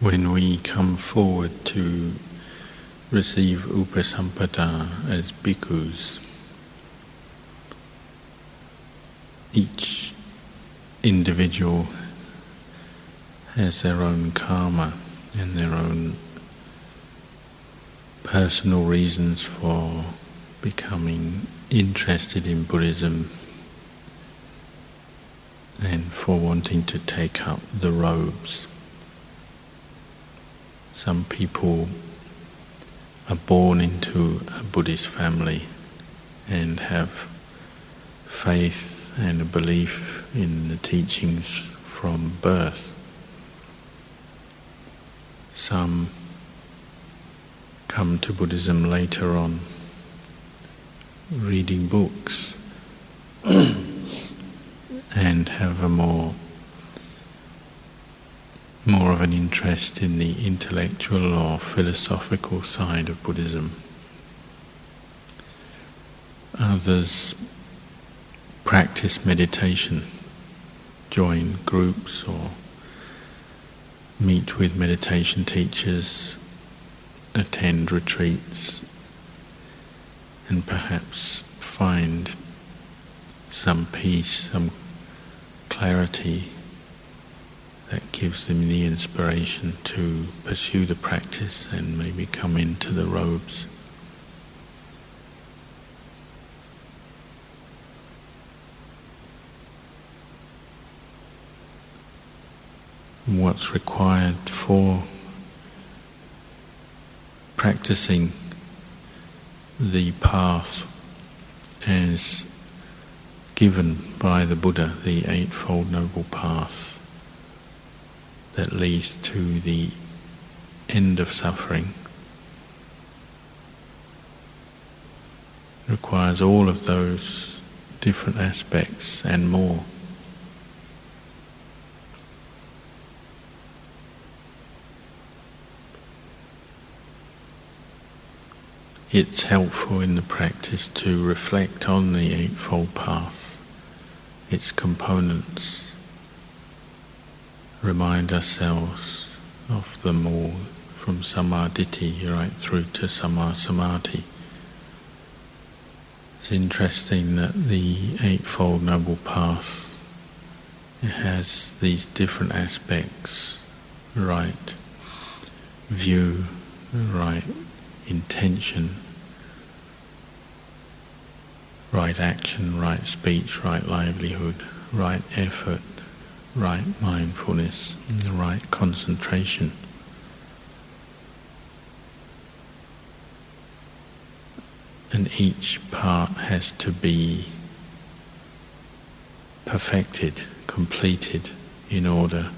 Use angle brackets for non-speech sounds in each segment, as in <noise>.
when we come forward to receive upasampada as bhikkhus, each individual has their own karma and their own personal reasons for becoming interested in Buddhism and for wanting to take up the robes. Some people are born into a Buddhist family and have faith and a belief in the teachings from birth. Some come to Buddhism later on, reading books, <coughs> and have a more more of an interest in the intellectual or philosophical side of Buddhism. Others practice meditation, join groups or meet with meditation teachers, attend retreats, and perhaps find some peace, some clarity that gives them the inspiration to pursue the practice and maybe come into the robes. What's required for practicing the path as given by the Buddha, the Eightfold Noble Path that leads to the end of suffering requires all of those different aspects and more. It's helpful in the practice to reflect on the Eightfold Path, its components, remind ourselves of them all from sammaditthi right through to sammasamadhi. It's interesting that the Eightfold Noble Path has these different aspects, right view, right intention, right action, right speech, right livelihood, right effort, right mindfulness, and the right concentration. And each part has to be perfected, completed in order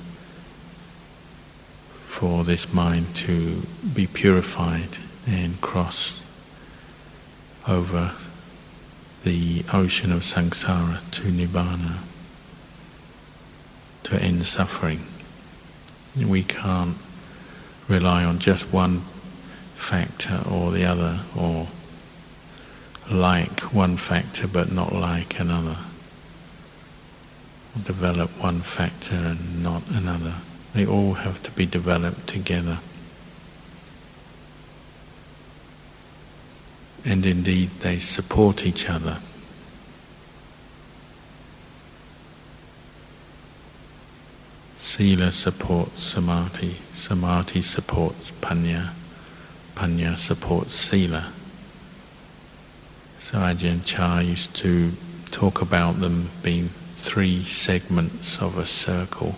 for this mind to be purified and cross over the ocean of samsara to nibbana to end suffering. We can't rely on just one factor or the other, or like one factor but not like another. Develop one factor and not another. They all have to be developed together. And indeed, they support each other. Sila supports samadhi, samadhi supports panya, panya supports sila. So Ajahn Chah used to talk about them being three segments of a circle.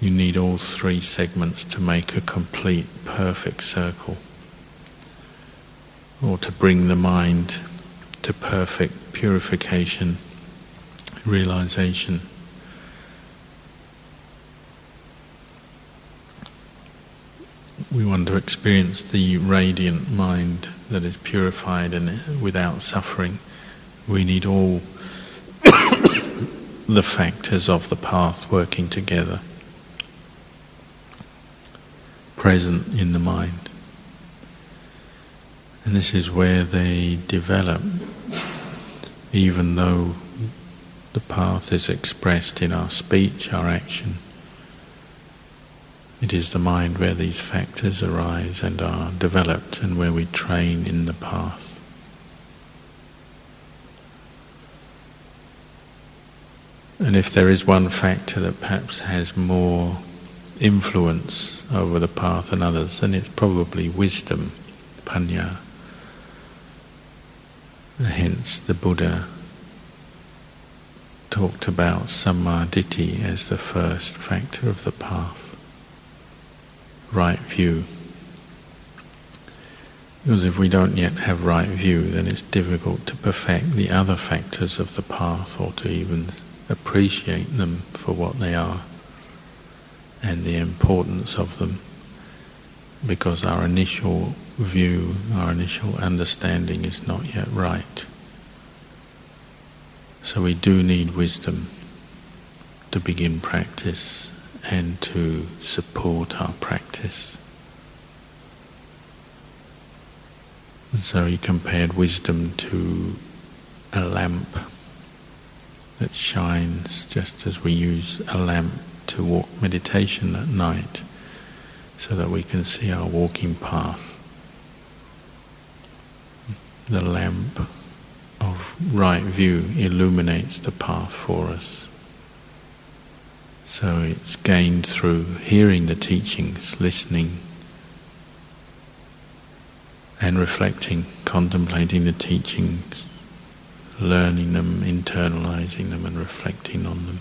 You need all three segments to make a complete, perfect circle, or to bring the mind to perfect purification realization. We want to experience the radiant mind that is purified and without suffering. We need all <coughs> the factors of the path working together, present in the mind. And this is where they develop, even though The path is expressed in our speech, our action. It is the mind where these factors arise and are developed and where we train in the path. And if there is one factor that perhaps has more influence over the path than others, then it's probably wisdom, panya. Hence the Buddha talked about sammaditthi as the first factor of the path right view. Because if we don't yet have right view, then it's difficult to perfect the other factors of the path or to even appreciate them for what they are and the importance of them because our initial view, our initial understanding is not yet right. So we do need wisdom to begin practice and to support our practice. So he compared wisdom to a lamp that shines just as we use a lamp to walk meditation at night so that we can see our walking path. The lamp of right view illuminates the path for us. So it's gained through hearing the teachings, listening, and reflecting, contemplating the teachings, learning them, internalizing them, and reflecting on them.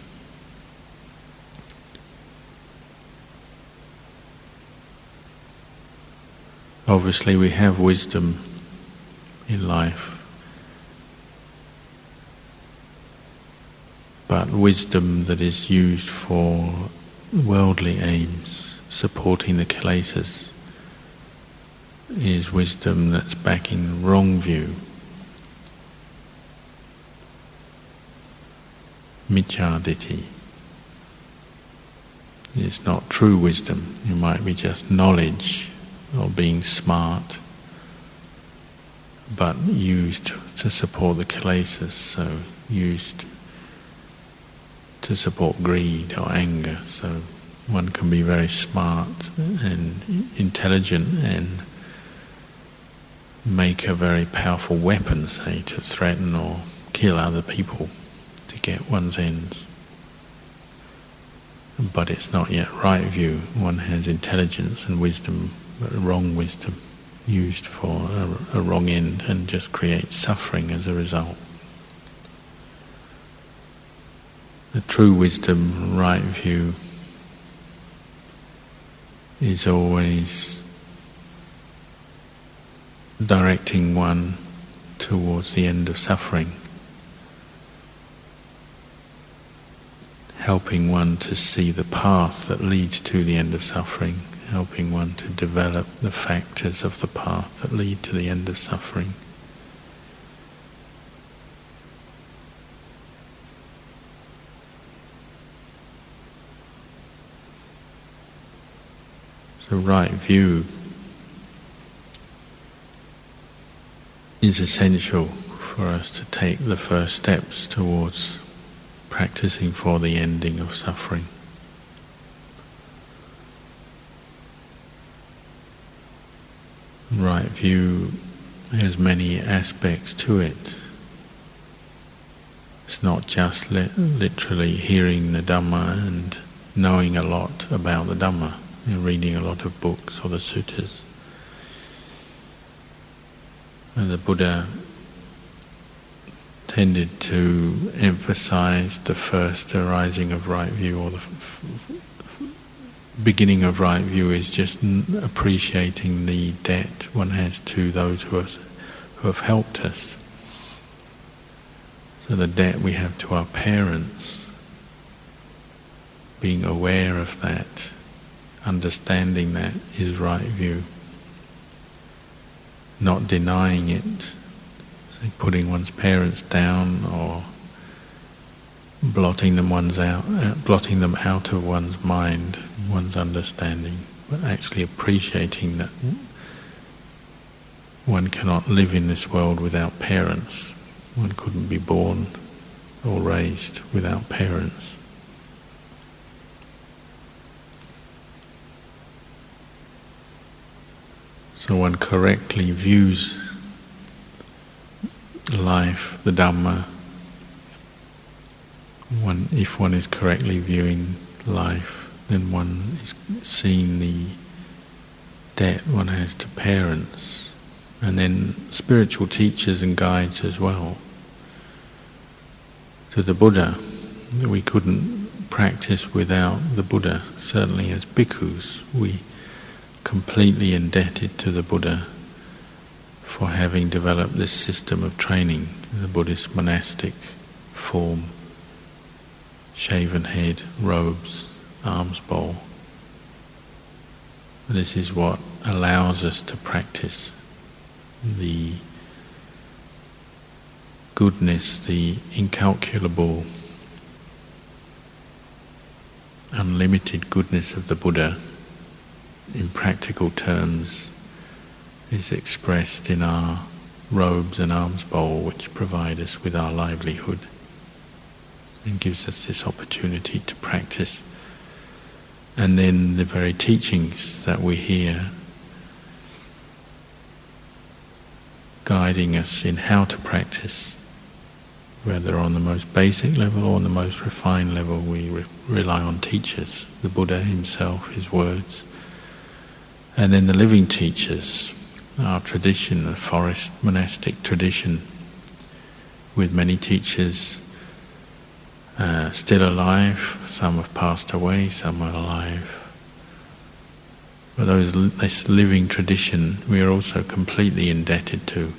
Obviously, we have wisdom in life but wisdom that is used for worldly aims, supporting the kilesas, is wisdom that's backing wrong view. Micchaditthi. It's not true wisdom. It might be just knowledge or being smart, but used to support the kilesas, so used to support greed or anger. So one can be very smart and intelligent and make a very powerful weapon, say, to threaten or kill other people to get one's ends. But it's not yet right view. One has intelligence and wisdom, but wrong wisdom used for a, a wrong end and just creates suffering as a result. The true wisdom, right view, is always directing one towards the end of suffering, helping one to see the path that leads to the end of suffering, helping one to develop the factors of the path that lead to the end of suffering. The right view is essential for us to take the first steps towards practicing for the ending of suffering. Right view has many aspects to it. It's not just li- literally hearing the Dhamma and knowing a lot about the Dhamma you know, reading a lot of books or the suttas. And the Buddha tended to emphasize the first arising of right view or the f- f- beginning of right view is just appreciating the debt one has to those who, who have helped us. So the debt we have to our parents, being aware of that understanding that is right view. Not denying it, say putting one's parents down or blotting them one's out, uh, blotting them out of one's mind, one's understanding, but actually appreciating that one cannot live in this world without parents. One couldn't be born or raised without parents. So one correctly views life, the Dhamma, one, if one is correctly viewing life, then one is seeing the debt one has to parents, and then spiritual teachers and guides as well. To the Buddha, we couldn't practice without the Buddha. Certainly, as bhikkhus, we completely indebted to the Buddha for having developed this system of training, the Buddhist monastic form, shaven head, robes, alms bowl. This is what allows us to practice the goodness, the incalculable, unlimited goodness of the Buddha in practical terms is expressed in our robes and alms bowl which provide us with our livelihood and gives us this opportunity to practice. And then the very teachings that we hear guiding us in how to practice, whether on the most basic level or on the most refined level, we re- rely on teachers, the Buddha himself, his words, and then the living teachers, our tradition, the forest monastic tradition, with many teachers uh, still alive, some have passed away, some are alive. But those, this living tradition we are also completely indebted to,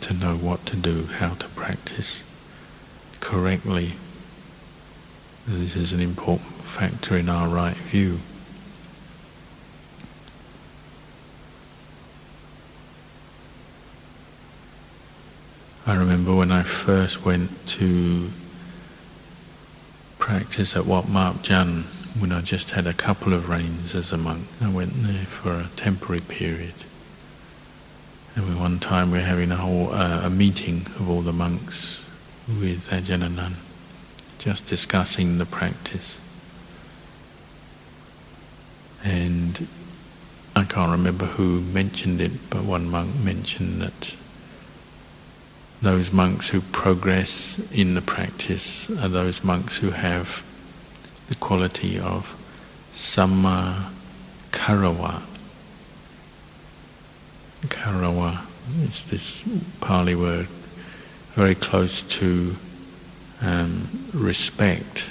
to know what to do, how to practice correctly. This is an important factor in our right view. I remember when I first went to practice at Wat Marp Jan when I just had a couple of rains as a monk. I went there for a temporary period. And one time we were having a whole uh, a meeting of all the monks with Ajahn just discussing the practice. And I can't remember who mentioned it, but one monk mentioned that those monks who progress in the practice are those monks who have the quality of samma karawa. Karawa is this Pali word very close to um, respect.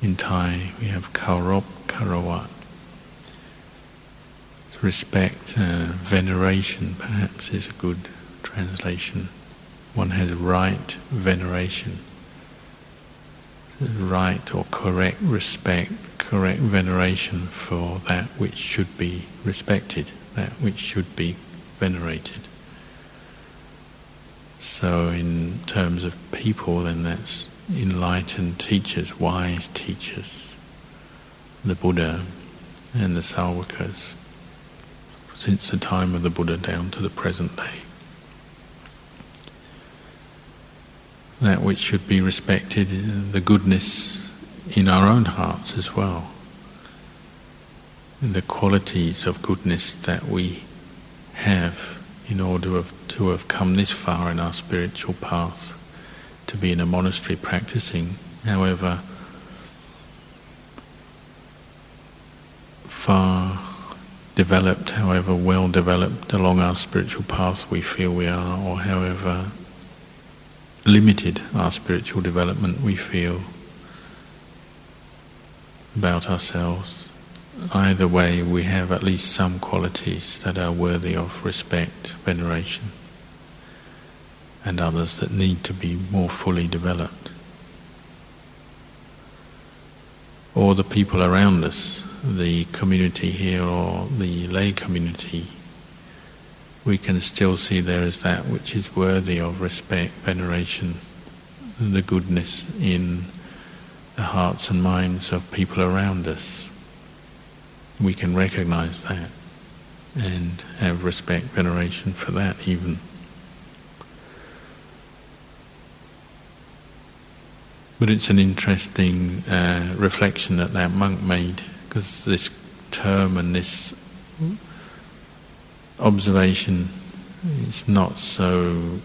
In Thai we have kaurop, karawat respect, uh, veneration perhaps is a good translation. One has right veneration, right or correct respect, correct veneration for that which should be respected, that which should be venerated. So, in terms of people, then that's enlightened teachers, wise teachers, the Buddha and the Savakas since the time of the Buddha down to the present day. That which should be respected, the goodness in our own hearts as well, and the qualities of goodness that we have in order to have come this far in our spiritual path, to be in a monastery practicing, however far developed, however well developed along our spiritual path we feel we are, or however limited our spiritual development we feel about ourselves. Either way, we have at least some qualities that are worthy of respect, veneration, and others that need to be more fully developed. Or the people around us the community here or the lay community, we can still see there is that which is worthy of respect, veneration, the goodness in the hearts and minds of people around us. We can recognize that and have respect, veneration for that even. But it's an interesting uh, reflection that that monk made, because this term and this observation is not so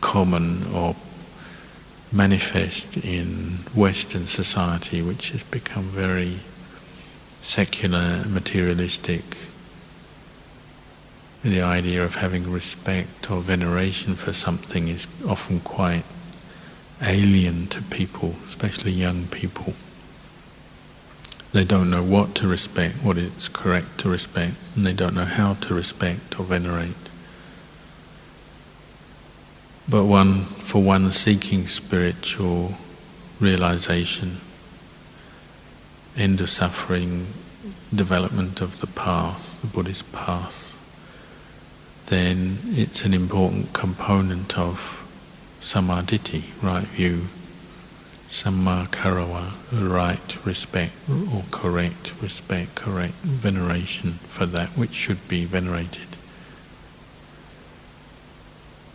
common or manifest in Western society, which has become very secular, materialistic. The idea of having respect or veneration for something is often quite alien to people, especially young people. They don't know what to respect, what it's correct to respect, and they don't know how to respect or venerate. But one, for one seeking spiritual realization, end of suffering, development of the path, the Buddhist path, then it's an important component of sammaditthi, right view, sammakarawa, right respect or correct respect, correct veneration for that which should be venerated.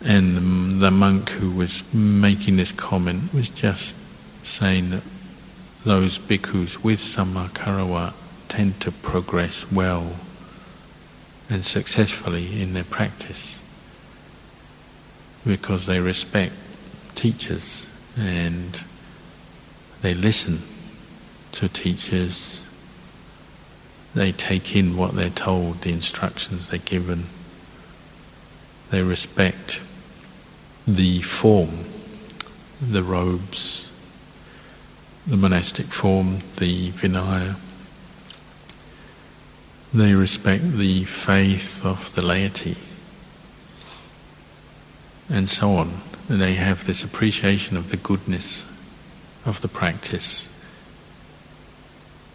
And the monk who was making this comment was just saying that those bhikkhus with sammakarawa tend to progress well and successfully in their practice because they respect teachers and they listen to teachers. They take in what they're told, the instructions they're given. They respect the form, the robes, the monastic form, the Vinaya. They respect the faith of the laity and so on. And they have this appreciation of the goodness of the practice.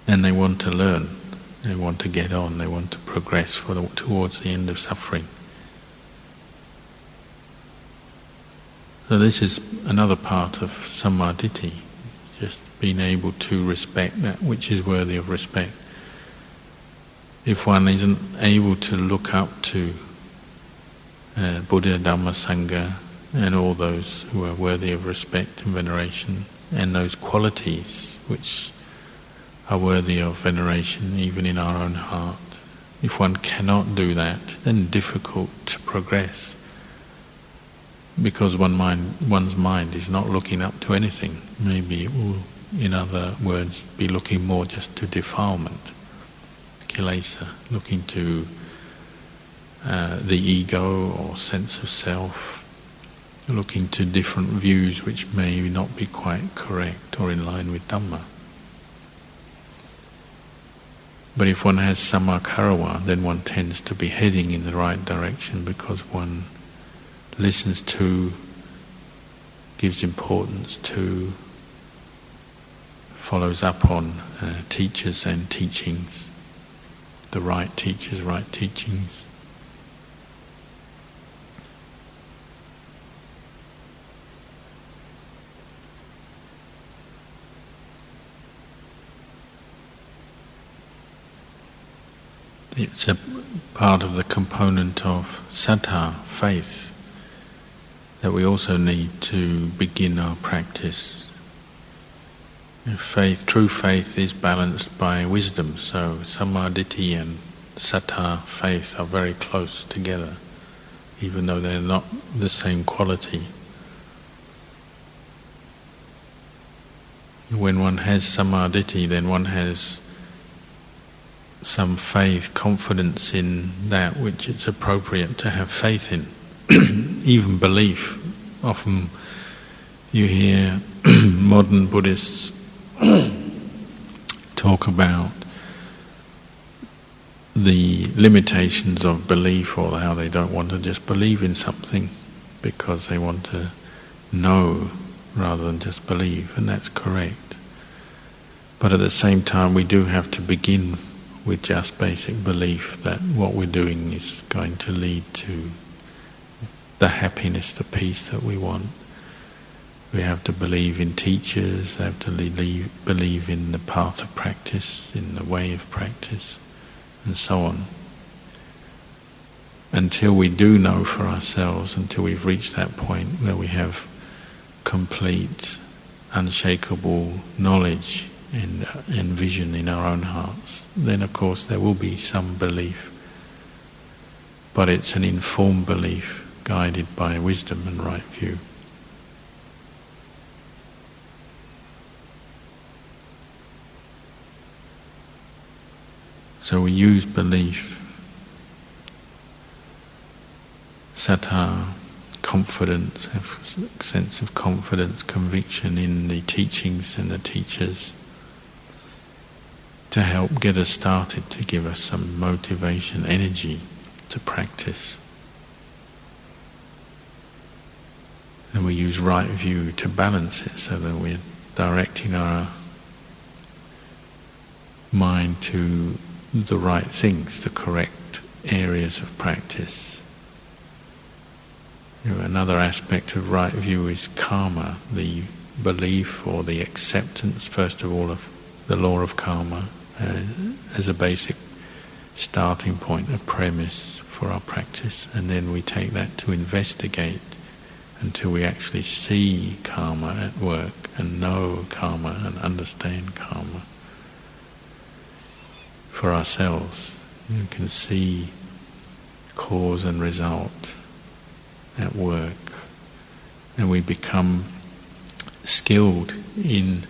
And they want to learn, they want to get on, they want to progress the, towards the end of suffering. So this is another part of sammaditthi, just being able to respect that which is worthy of respect. If one isn't able to look up to uh, Buddha, Dhamma, Sangha, and all those who are worthy of respect and veneration, and those qualities which are worthy of veneration even in our own heart. If one cannot do that, then difficult to progress because one mind, one's mind is not looking up to anything. Maybe it will, in other words, be looking more just to defilement, kilesa, looking to uh, the ego or sense of self, looking to different views which may not be quite correct or in line with Dhamma. But if one has sammakarawa, then one tends to be heading in the right direction because one listens to, gives importance to, follows up on uh, teachers and teachings, the right teachers, right teachings. It's a part of the component of saddha, faith, that we also need to begin our practice. Faith, true faith is balanced by wisdom, so sammaditthi and saddha, faith, are very close together, even though they're not the same quality. When one has sammaditthi, then one has some faith, confidence in that which it's appropriate to have faith in, <clears throat> even belief. Often you hear <clears throat> modern Buddhists <clears throat> talk about the limitations of belief or how they don't want to just believe in something because they want to know rather than just believe, and that's correct. But at the same time, we do have to begin with just basic belief that what we're doing is going to lead to the happiness, the peace that we want. We have to believe in teachers, have to believe, believe in the path of practice, in the way of practice, and so on. Until we do know for ourselves, until we've reached that point where we have complete unshakable knowledge and, uh, and vision in our own hearts, then of course there will be some belief. But it's an informed belief guided by wisdom and right view. So we use belief, saddha, confidence, sense of confidence, conviction in the teachings and the teachers to help get us started, to give us some motivation, energy to practice. And we use right view to balance it so that we're directing our mind to the right things, the correct areas of practice. You know, another aspect of right view is karma, the belief or the acceptance, first of all, of the law of karma uh, as a basic starting point, a premise for our practice, and then we take that to investigate until we actually see karma at work and know karma and understand karma for ourselves. You can see cause and result at work, and we become skilled in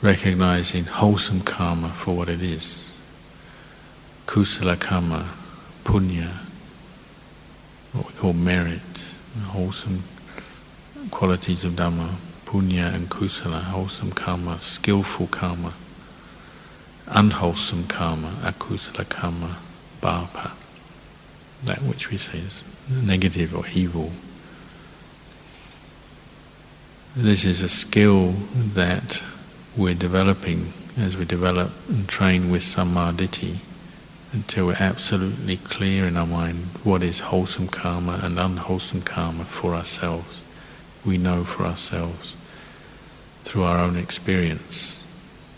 recognizing wholesome karma for what it is. Kusala karma, punya, what we call merit, wholesome qualities of Dhamma, punya and kusala, wholesome karma, skillful karma, unwholesome karma, akusala karma, bapa, that which we say is negative or evil. This is a skill that we're developing as we develop and train with sammaditthi until we're absolutely clear in our mind what is wholesome karma and unwholesome karma for ourselves. We know for ourselves through our own experience.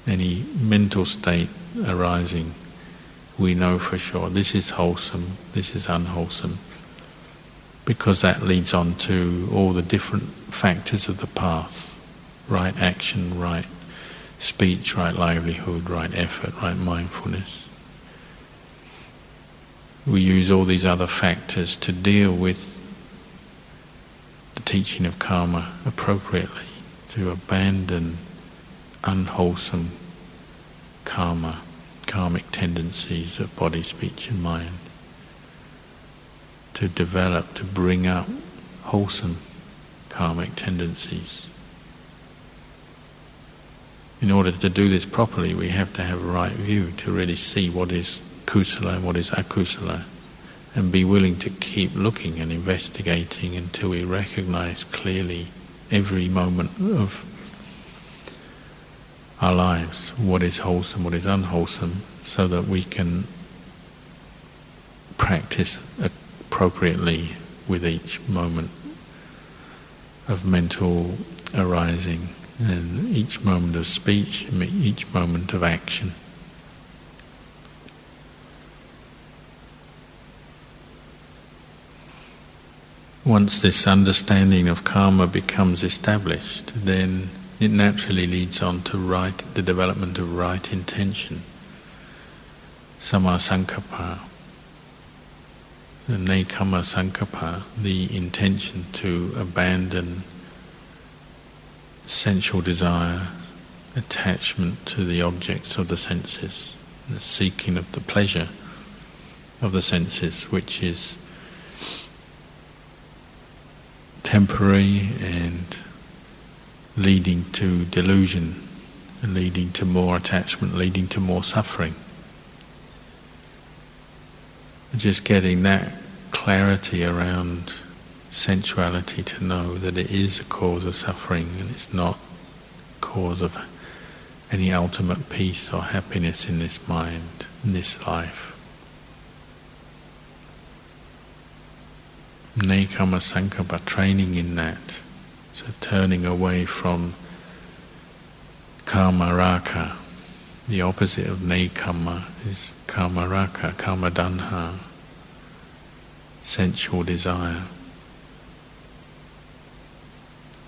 Any mental state arising, we know for sure this is wholesome, this is unwholesome, because that leads on to all the different factors of the path right action, right speech, right livelihood, right effort, right mindfulness. We use all these other factors to deal with the teaching of karma appropriately, to abandon unwholesome karma, karmic tendencies of body, speech, and mind, to develop, to bring up wholesome karmic tendencies. In order to do this properly, we have to have a right view to really see what is kusala and what is akusala, and be willing to keep looking and investigating until we recognize clearly every moment of our lives what is wholesome, what is unwholesome, so that we can practice appropriately with each moment of mental arising and each moment of speech, each moment of action. Once this understanding of karma becomes established, then it naturally leads on to right, the development of right intention, samma sankappa, the nekkhamma sankappa, the intention to abandon sensual desire, attachment to the objects of the senses, the seeking of the pleasure of the senses, which is temporary and leading to delusion, leading to more attachment, leading to more suffering. Just getting that clarity around sensuality to know that it is a cause of suffering and it's not cause of any ultimate peace or happiness in this mind, in this life. Nekkhamma Sankappa, training in that. So turning away from kama raka. The opposite of nekkhamma is kama raka, kama tanha, sensual desire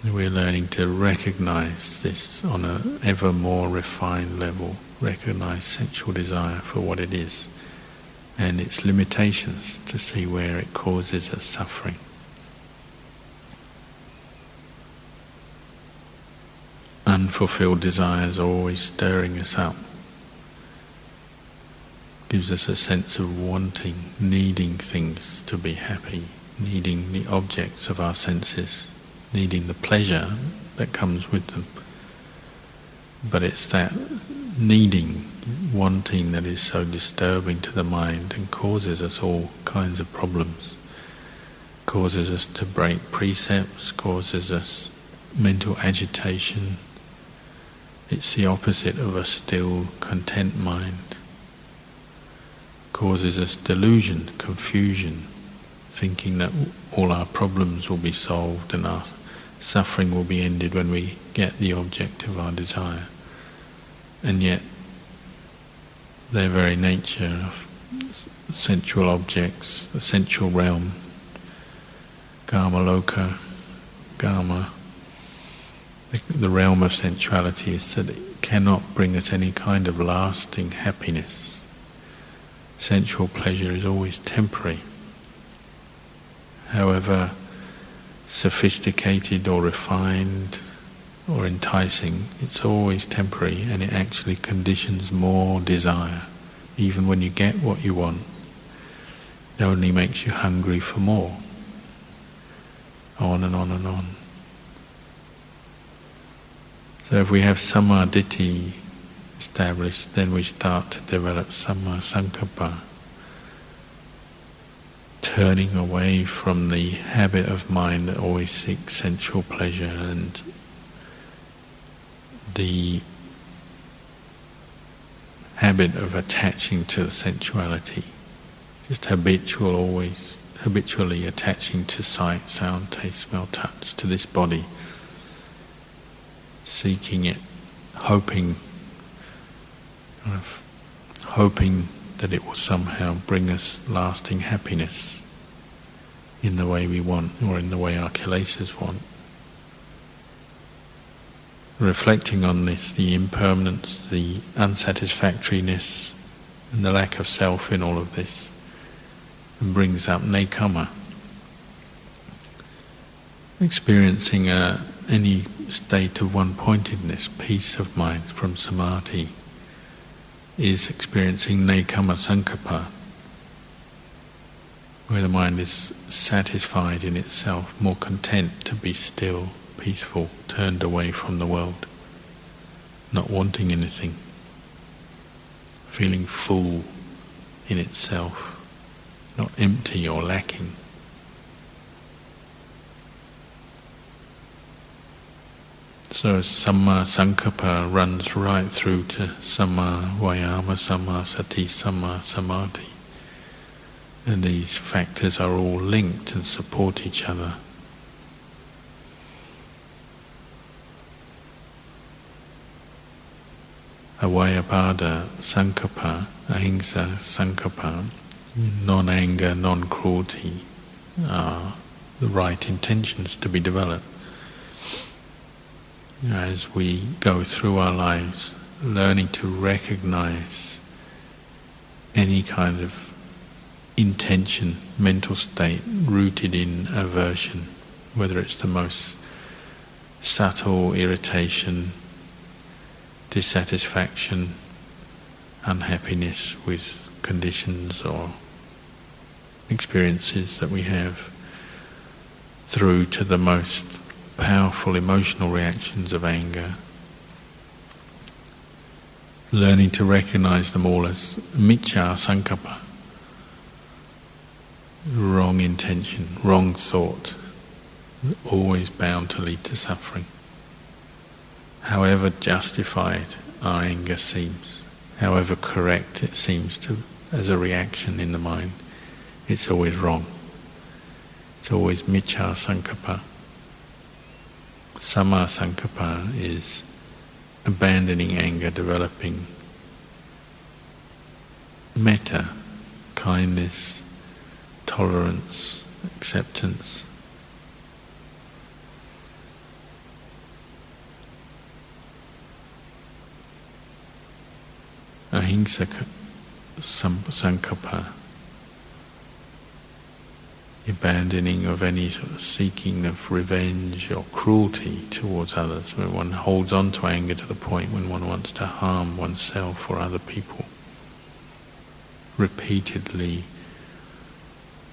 We're learning to recognize this on an ever more refined level, recognize sensual desire for what it is and its limitations to see where it causes us suffering. Unfulfilled desires are always stirring us up. Gives us a sense of wanting, needing things to be happy, needing the objects of our senses needing the pleasure that comes with them. But it's that needing, wanting that is so disturbing to the mind and causes us all kinds of problems. Causes us to break precepts, causes us mental agitation. It's the opposite of a still, content mind. Causes us delusion, confusion, thinking that all our problems will be solved and our suffering will be ended when we get the object of our desire. And yet, their very nature of sensual objects, the sensual realm, Kama Loka, Kama, the, the realm of sensuality is that it cannot bring us any kind of lasting happiness. Sensual pleasure is always temporary. However, sophisticated or refined or enticing, it's always temporary and it actually conditions more desire. Even when you get what you want, it only makes you hungry for more. On and on and on. So if we have sammaditthi established, then we start to develop samma turning away from the habit of mind that always seeks sensual pleasure and the habit of attaching to sensuality, just habitual, always habitually attaching to sight, sound, taste, smell, touch, to this body, seeking it, hoping, hoping that it will somehow bring us lasting happiness in the way we want or in the way our kilesas want. Reflecting on this, the impermanence, the unsatisfactoriness, and the lack of self in all of this, brings up nekkhamma. Experiencing uh, any state of one pointedness, peace of mind from samadhi is experiencing nekkhamma sankappa, where the mind is satisfied in itself, more content to be still, peaceful, turned away from the world, not wanting anything, feeling full in itself, not empty or lacking. So Samma Sankappa runs right through to Samma Vayama, Samma Sati, Samma Samadhi. And these factors are all linked and support each other. Avyapada Sankappa, Ahimsa Sankappa, non-anger, non-cruelty are the right intentions to be developed as we go through our lives, learning to recognize any kind of intention, mental state rooted in aversion, whether it's the most subtle irritation, dissatisfaction, unhappiness with conditions or experiences that we have, through to the most powerful emotional reactions of anger, learning to recognize them all as miccha sankappa, wrong intention, wrong thought, always bound to lead to suffering. However justified our anger seems, however correct it seems to as a reaction in the mind, it's always wrong. It's always miccha sankappa. Sammasankappa is abandoning anger, developing metta, kindness, tolerance, acceptance. Ahimsa sankappa abandoning of any sort of seeking of revenge or cruelty towards others, when one holds on to anger to the point when one wants to harm oneself or other people, repeatedly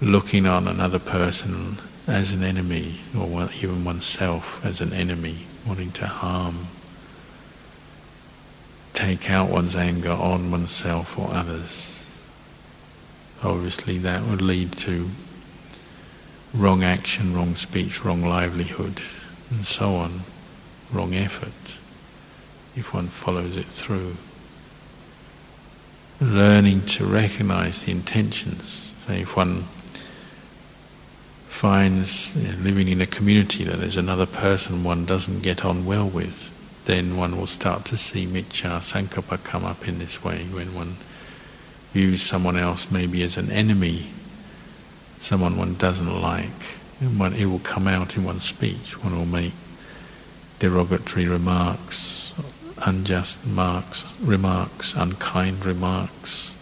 looking on another person as an enemy, or even oneself as an enemy, wanting to harm, take out one's anger on oneself or others. Obviously, that would lead to wrong action, wrong speech, wrong livelihood, and so on, wrong effort, if one follows it through. Learning to recognize the intentions. So if one finds you know, living in a community that there's another person one doesn't get on well with, then one will start to see miccha sankappa come up in this way when one views someone else maybe as an enemy someone one doesn't like, one, it will come out in one's speech. One will make derogatory remarks, unjust remarks, remarks, unkind remarks,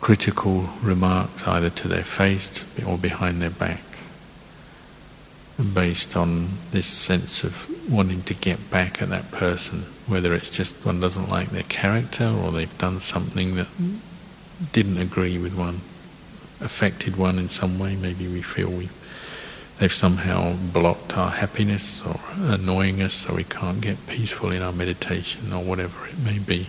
critical remarks either to their face or behind their back, based on this sense of wanting to get back at that person, whether it's just one doesn't like their character or they've done something that didn't agree with one affected one in some way. Maybe we feel we they've somehow blocked our happiness or annoying us so we can't get peaceful in our meditation or whatever it may be.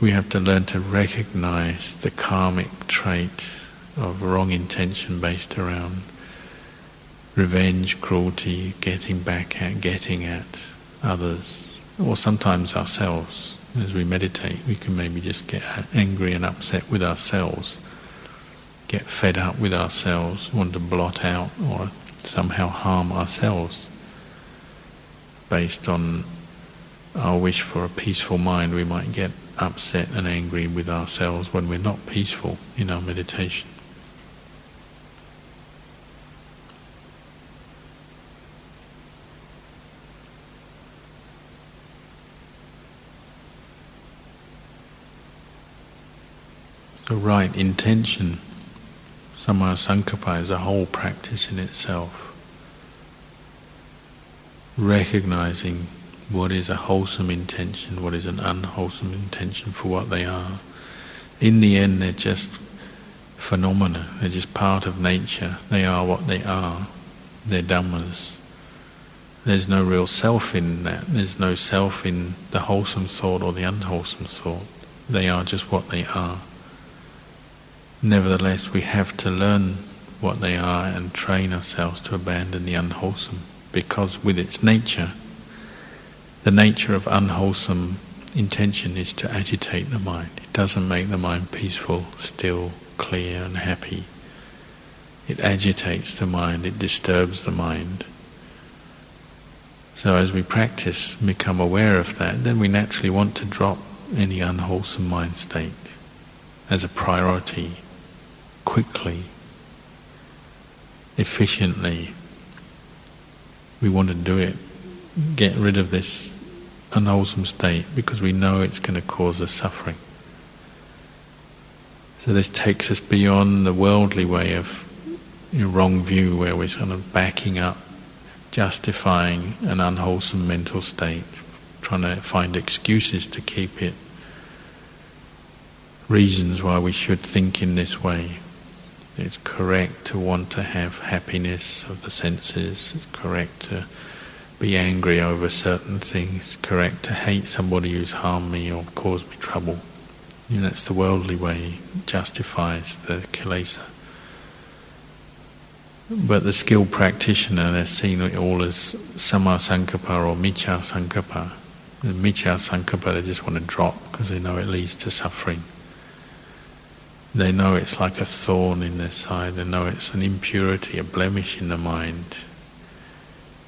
We have to learn to recognize the karmic trait of wrong intention based around revenge, cruelty, getting back at, getting at others, or sometimes ourselves as we meditate, we can maybe just get angry and upset with ourselves, get fed up with ourselves, want to blot out or somehow harm ourselves. Based on our wish for a peaceful mind, we might get upset and angry with ourselves when we're not peaceful in our meditation. The right intention. Samma Sankappa is a whole practice in itself. Recognizing what is a wholesome intention, what is an unwholesome intention for what they are. In the end, they're just phenomena, they're just part of nature, they are what they are, they're dhammas. There's no real self in that, there's no self in the wholesome thought or the unwholesome thought. They are just what they are. Nevertheless, we have to learn what they are and train ourselves to abandon the unwholesome, because with its nature, the nature of unwholesome intention is to agitate the mind. It doesn't make the mind peaceful, still, clear, and happy. It agitates the mind, it disturbs the mind. So as we practice, become aware of that, then we naturally want to drop any unwholesome mind state as a priority quickly, efficiently. We want to do it, get rid of this unwholesome state because we know it's going to cause us suffering. So this takes us beyond the worldly way of you know, wrong view where we're sort of backing up, justifying an unwholesome mental state, trying to find excuses to keep it, reasons why we should think in this way. It's correct to want to have happiness of the senses. It's correct to be angry over certain things. It's correct to hate somebody who's harmed me or caused me trouble. You know, that's the worldly way. It justifies the kilesa. But the skilled practitioner has seen it all as samma sankappa or miccha sankappa. The miccha sankappa they just want to drop because they know it leads to suffering. They know it's like a thorn in their side, they know it's an impurity, a blemish in the mind.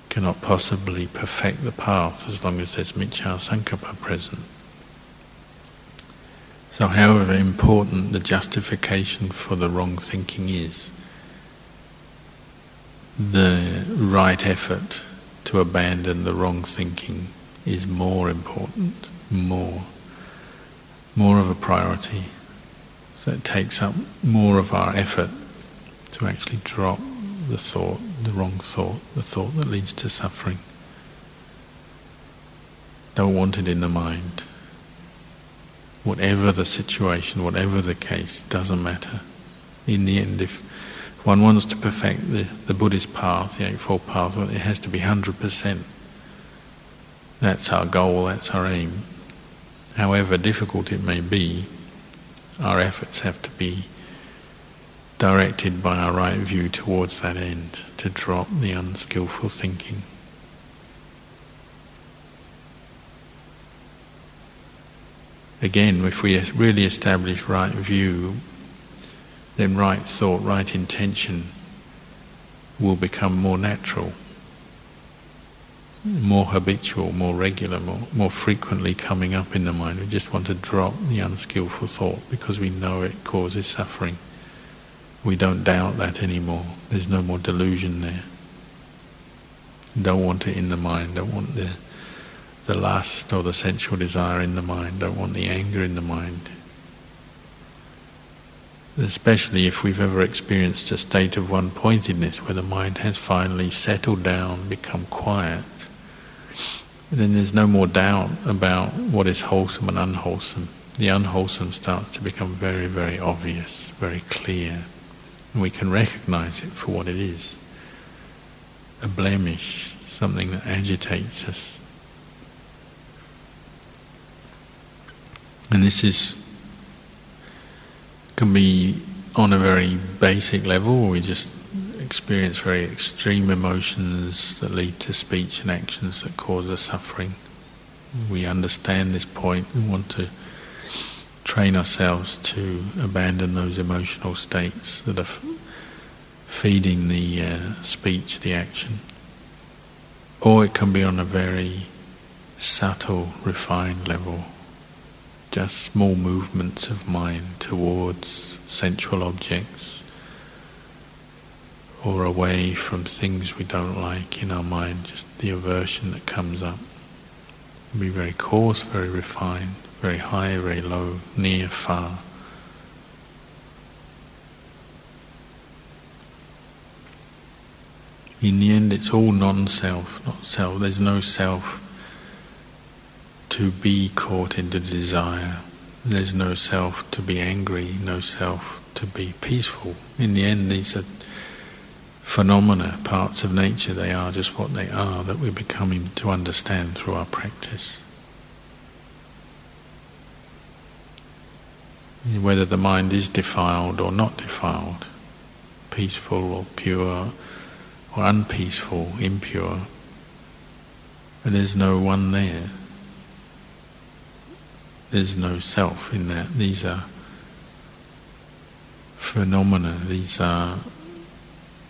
Cannot possibly perfect the path as long as there's miccha sankappa present. So, however important the justification for the wrong thinking is, the right effort to abandon the wrong thinking is more important more, more of a priority. So it takes up more of our effort to actually drop the thought, the wrong thought, the thought that leads to suffering. Don't want it in the mind. Whatever the situation, whatever the case, doesn't matter. In the end, if one wants to perfect the, the Buddhist path, the Eightfold Path, well, it has to be 100%. That's our goal, that's our aim. However difficult it may be, our efforts have to be directed by our right view towards that end, to drop the unskillful thinking. Again, if we really establish right view, then right thought, right intention will become more natural, more habitual, more regular, more, more frequently coming up in the mind. We just want to drop the unskillful thought because we know it causes suffering. We don't doubt that anymore. There's no more delusion there. Don't want it in the mind, don't want the the lust or the sensual desire in the mind, don't want the anger in the mind. Especially if we've ever experienced a state of one pointedness where the mind has finally settled down, become quiet, then there's no more doubt about what is wholesome and unwholesome. The unwholesome starts to become very, very obvious, very clear. And we can recognize it for what it is a blemish, something that agitates us. And this is can be on a very basic level, we just experience very extreme emotions that lead to speech and actions that cause us suffering. We understand this point and want to train ourselves to abandon those emotional states that are f- feeding the uh, speech, the action. Or it can be on a very subtle, refined level just small movements of mind towards sensual objects or away from things we don't like in our mind, just the aversion that comes up. Be very coarse, very refined, very high, very low, near, far. In the end, it's all non-self, not self. There's no self to be caught into desire. There's no self to be angry, no self to be peaceful. In the end, these are phenomena, parts of nature. They are just what they are that we're becoming to understand through our practice. Whether the mind is defiled or not defiled, peaceful or pure or unpeaceful, impure, there's no one there. There's no self in that. These are phenomena. These are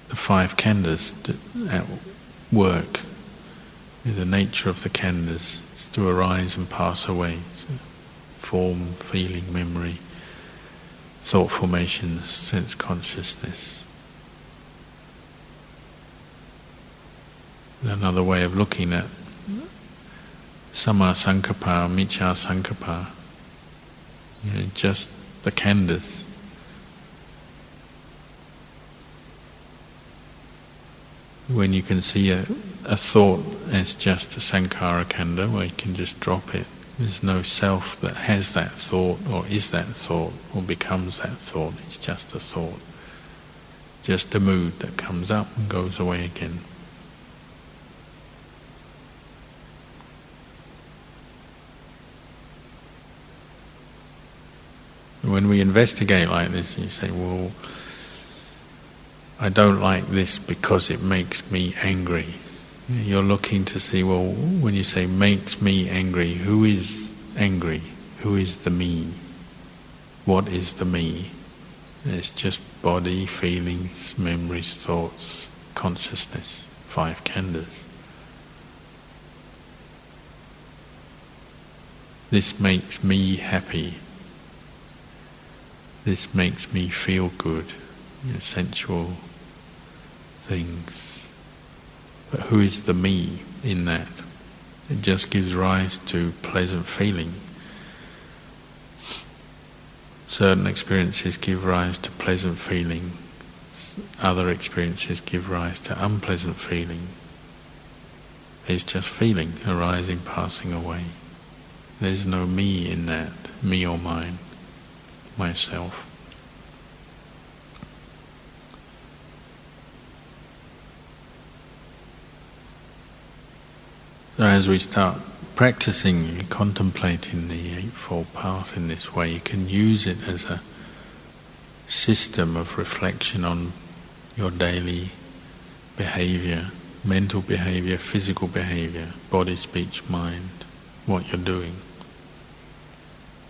the five khandhas at work. The nature of the khandhas is to arise and pass away. So form, feeling, memory, thought formations, sense consciousness. Another way of looking at Samma Sankappa, Miccha Sankappa, you know, just the khandhas. When you can see a, a thought as just a sankhara khandha, where you can just drop it. There's no self that has that thought, or is that thought, or becomes that thought. It's just a thought. Just a mood that comes up and goes away again. When we investigate like this, you say, well, I don't like this because it makes me angry. You're looking to see, well, when you say makes me angry, who is angry? Who is the me? What is the me? It's just body, feelings, memories, thoughts, consciousness, five khandhas. This makes me happy. This makes me feel good, you know, sensual things. But who is the me in that? It just gives rise to pleasant feeling. Certain experiences give rise to pleasant feeling. Other experiences give rise to unpleasant feeling. It's just feeling arising, passing away. There's no me in that, me or mine, myself. So as we start practicing, contemplating the Eightfold Path in this way, you can use it as a system of reflection on your daily behavior, mental behavior, physical behavior, body, speech, mind, what you're doing.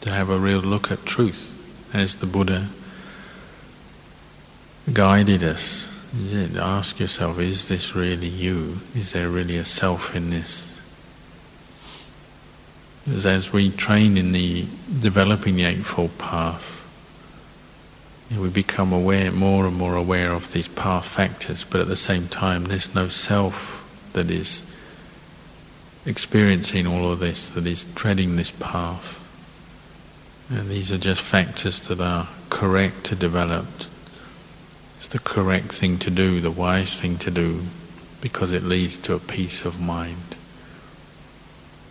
To have a real look at truth as the Buddha guided us. Ask yourself, is this really you? Is there really a self in this? Because as we train in the developing the Eightfold Path, we become aware, more and more aware of these path factors, but at the same time, there's no self that is experiencing all of this, that is treading this path. And these are just factors that are correct to develop. It's the correct thing to do, the wise thing to do, because it leads to a peace of mind.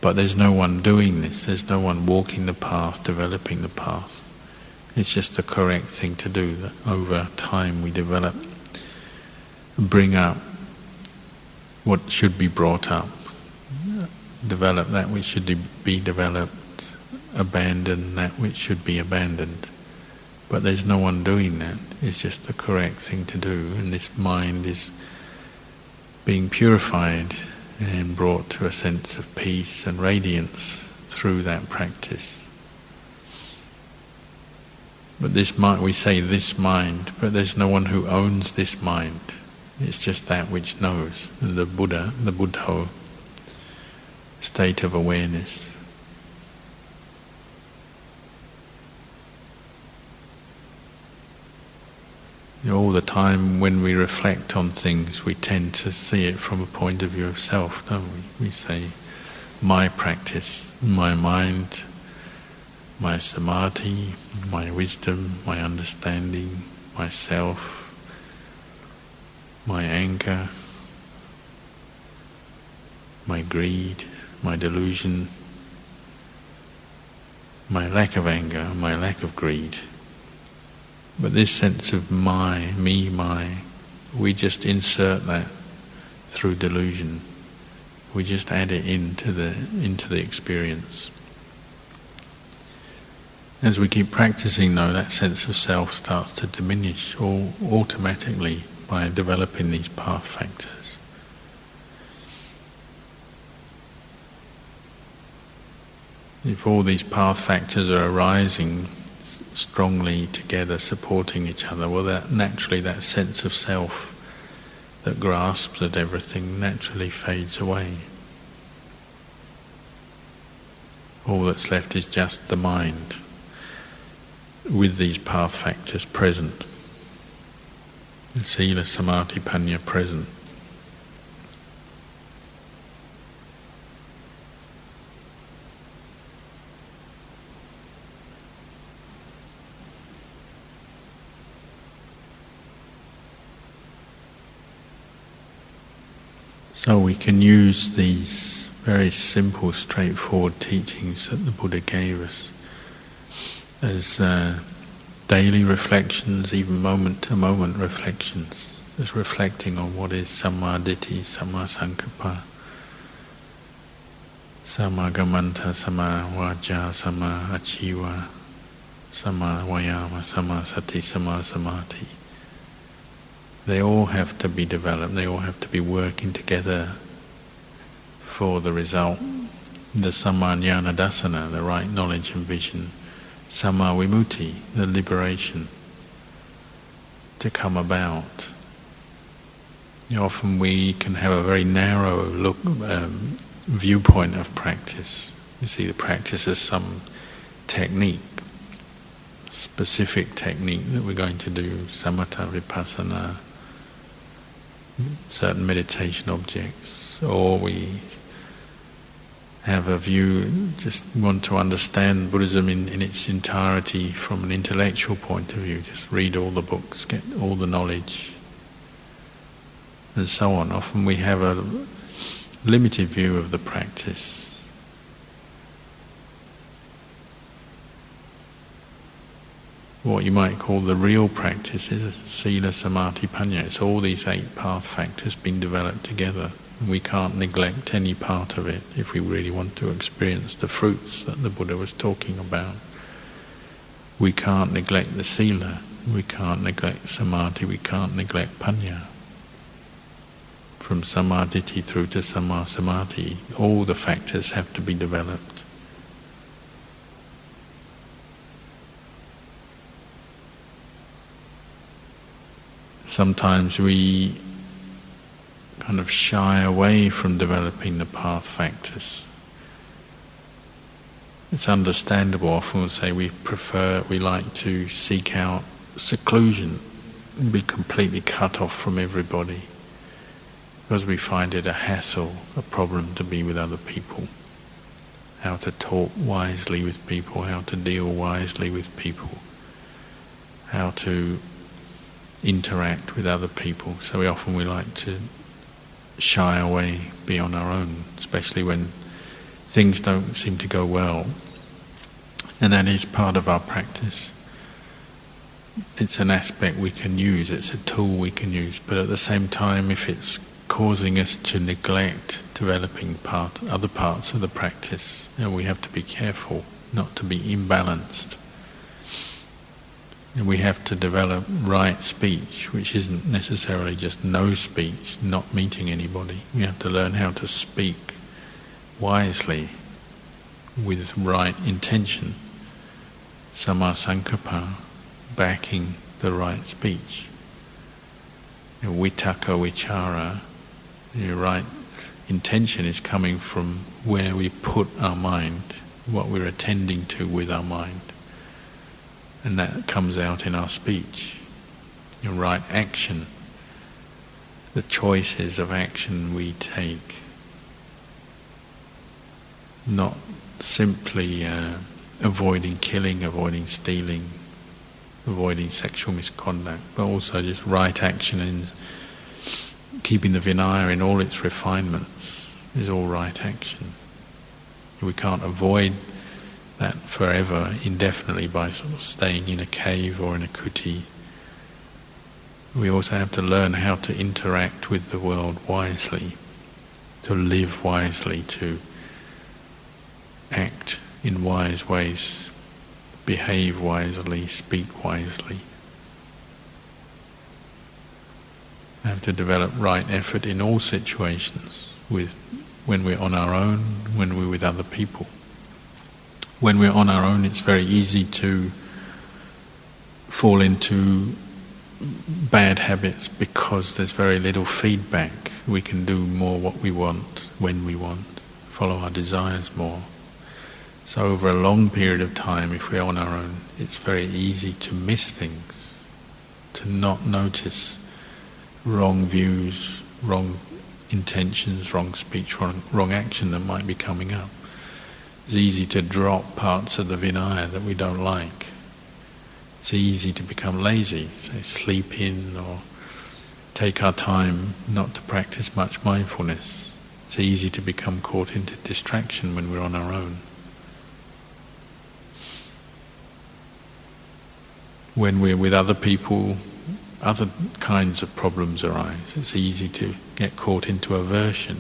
But there's no one doing this, there's no one walking the path, developing the path. It's just the correct thing to do that over time we develop, bring up what should be brought up, develop that which should be developed, abandon that which should be abandoned. But there's no one doing that. It's just the correct thing to do, and this mind is being purified and brought to a sense of peace and radiance through that practice. But this mind, we say this mind, but there's no one who owns this mind. It's just that which knows, the Buddha, the Buddha state of awareness. All the time when we reflect on things, we tend to see it from a point of view of self, don't we? We say, my practice, my mind, my samadhi, my wisdom, my understanding, myself, my anger, my greed, my delusion, my lack of anger, my lack of greed. But this sense of my, me, my, we just insert that through delusion. We just add it into the into the experience. As we keep practicing, though, that sense of self starts to diminish all automatically by developing these path factors. If all these path factors are arising strongly together, supporting each other, well, that naturally that sense of self that grasps at everything naturally fades away. All that's left is just the mind with these path factors present. Sila, Samadhi, Panya present. So we can use these very simple, straightforward teachings that the Buddha gave us as uh, daily reflections, even moment to moment reflections, just reflecting on what is sammaditthi, samma sankappa, samma kammanta, samma vaca, samma ajiva, samma vayama, samma sati, samma samadhi they all have to be developed, they all have to be working together for the result. The Sammajnana Dasana, the right knowledge and vision, Samma Vimutti, the liberation to come about. Often we can have a very narrow look, um, viewpoint of practice. You see the practice as some technique, specific technique that we're going to do, samatha vipassana, certain meditation objects, or we have a view, just want to understand Buddhism in, in its entirety from an intellectual point of view, just read all the books, get all the knowledge, and so on. Often we have a limited view of the practice. What you might call the real practice is sila, samadhi, panya. It's all these eight path factors being developed together. We can't neglect any part of it if we really want to experience the fruits that the Buddha was talking about. We can't neglect the sila, we can't neglect samadhi, we can't neglect panya. From sammaditthi through to sammasamadhi, all the factors have to be developed. Sometimes we kind of shy away from developing the path factors. It's understandable. Often we'll say we prefer, we like to seek out seclusion, be completely cut off from everybody, because we find it a hassle, a problem to be with other people. How to talk wisely with people, how to deal wisely with people, how to interact with other people. So we often we like to shy away, be on our own, especially when things don't seem to go well. And that is part of our practice. It's an aspect we can use, it's a tool we can use, but at the same time, if it's causing us to neglect developing part, other parts of the practice, we have to be careful not to be imbalanced. We have to develop right speech, which isn't necessarily just no speech, not meeting anybody. We have to learn how to speak wisely with right intention. Samma sankappa, backing the right speech. Vitakka vichara, the right intention is coming from where we put our mind, what we're attending to with our mind and that comes out in our speech. Your right action, the choices of action we take, not simply uh, avoiding killing, avoiding stealing, avoiding sexual misconduct, but also just right action and keeping the Vinaya in all its refinements is all right action. We can't avoid that forever, indefinitely, by sort of staying in a cave or in a kuti. We also have to learn how to interact with the world wisely, to live wisely, to act in wise ways, behave wisely, speak wisely. We have to develop right effort in all situations, with when we're on our own, when we're with other people when we're on our own, it's very easy to fall into bad habits because there's very little feedback. We can do more what we want when we want, follow our desires more. So over a long period of time, if we're on our own, it's very easy to miss things, to not notice wrong views, wrong intentions, wrong speech, wrong, wrong action that might be coming up. It's easy to drop parts of the Vinaya that we don't like. It's easy to become lazy, say sleep in or take our time not to practice much mindfulness. It's easy to become caught into distraction when we're on our own. When we're with other people, other kinds of problems arise. It's easy to get caught into aversion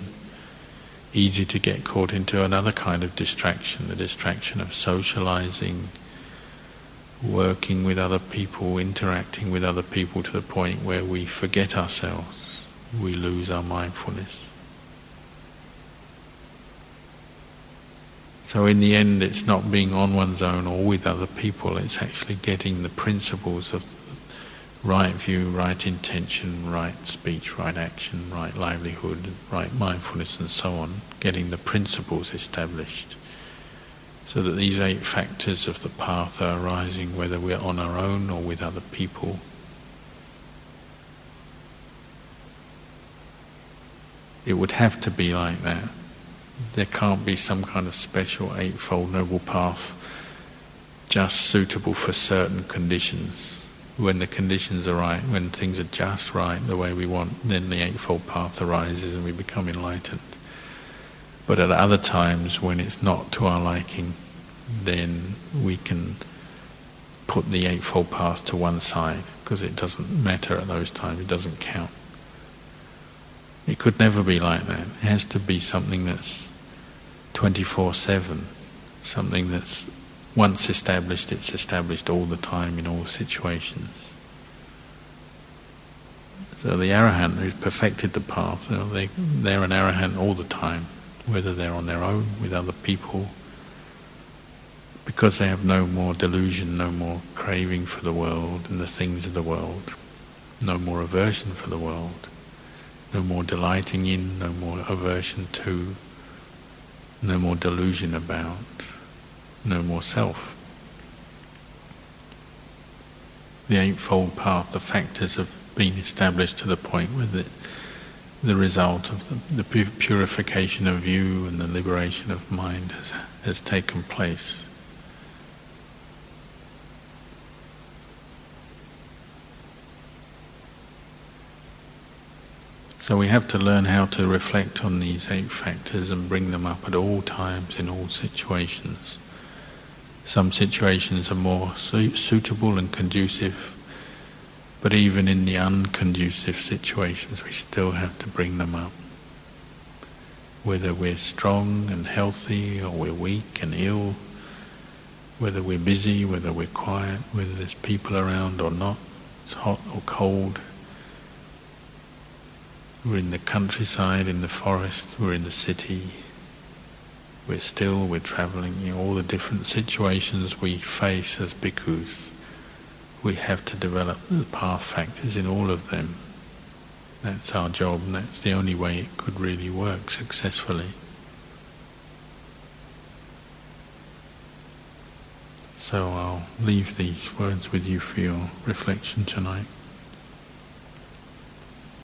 easy to get caught into another kind of distraction, the distraction of socializing, working with other people, interacting with other people to the point where we forget ourselves, we lose our mindfulness. So in the end, it's not being on one's own or with other people, it's actually getting the principles of right view, right intention, right speech, right action, right livelihood, right mindfulness, and so on, getting the principles established. So that these eight factors of the path are arising whether we're on our own or with other people. It would have to be like that. there can't be some kind of special Eightfold Noble Path just suitable for certain conditions. When the conditions are right, when things are just right the way we want, then the Eightfold Path arises and we become enlightened. But at other times when it's not to our liking, then we can put the Eightfold Path to one side because it doesn't matter at those times, it doesn't count. It could never be like that. It has to be something that's 24 7, something that's once established, it's established all the time in all situations. So the arahant who's perfected the path, they, they're an arahant all the time, whether they're on their own, with other people, because they have no more delusion, no more craving for the world and the things of the world, no more aversion for the world no more delighting in, no more aversion to, no more delusion about, no more self. The Eightfold Path, the factors have been established to the point where the, the result of the, the purification of view and the liberation of mind has, has taken place. So we have to learn how to reflect on these eight factors and bring them up at all times in all situations. Some situations are more su- suitable and conducive, but even in the unconducive situations, we still have to bring them up. Whether we're strong and healthy, or we're weak and ill, whether we're busy, whether we're quiet, whether there's people around or not, it's hot or cold, we're in the countryside, in the forest, we're in the city, we're still, we're traveling, you know, all the different situations we face as bhikkhus. We have to develop the path factors in all of them. That's our job, and that's the only way it could really work successfully. So I'll leave these words with you for your reflection tonight.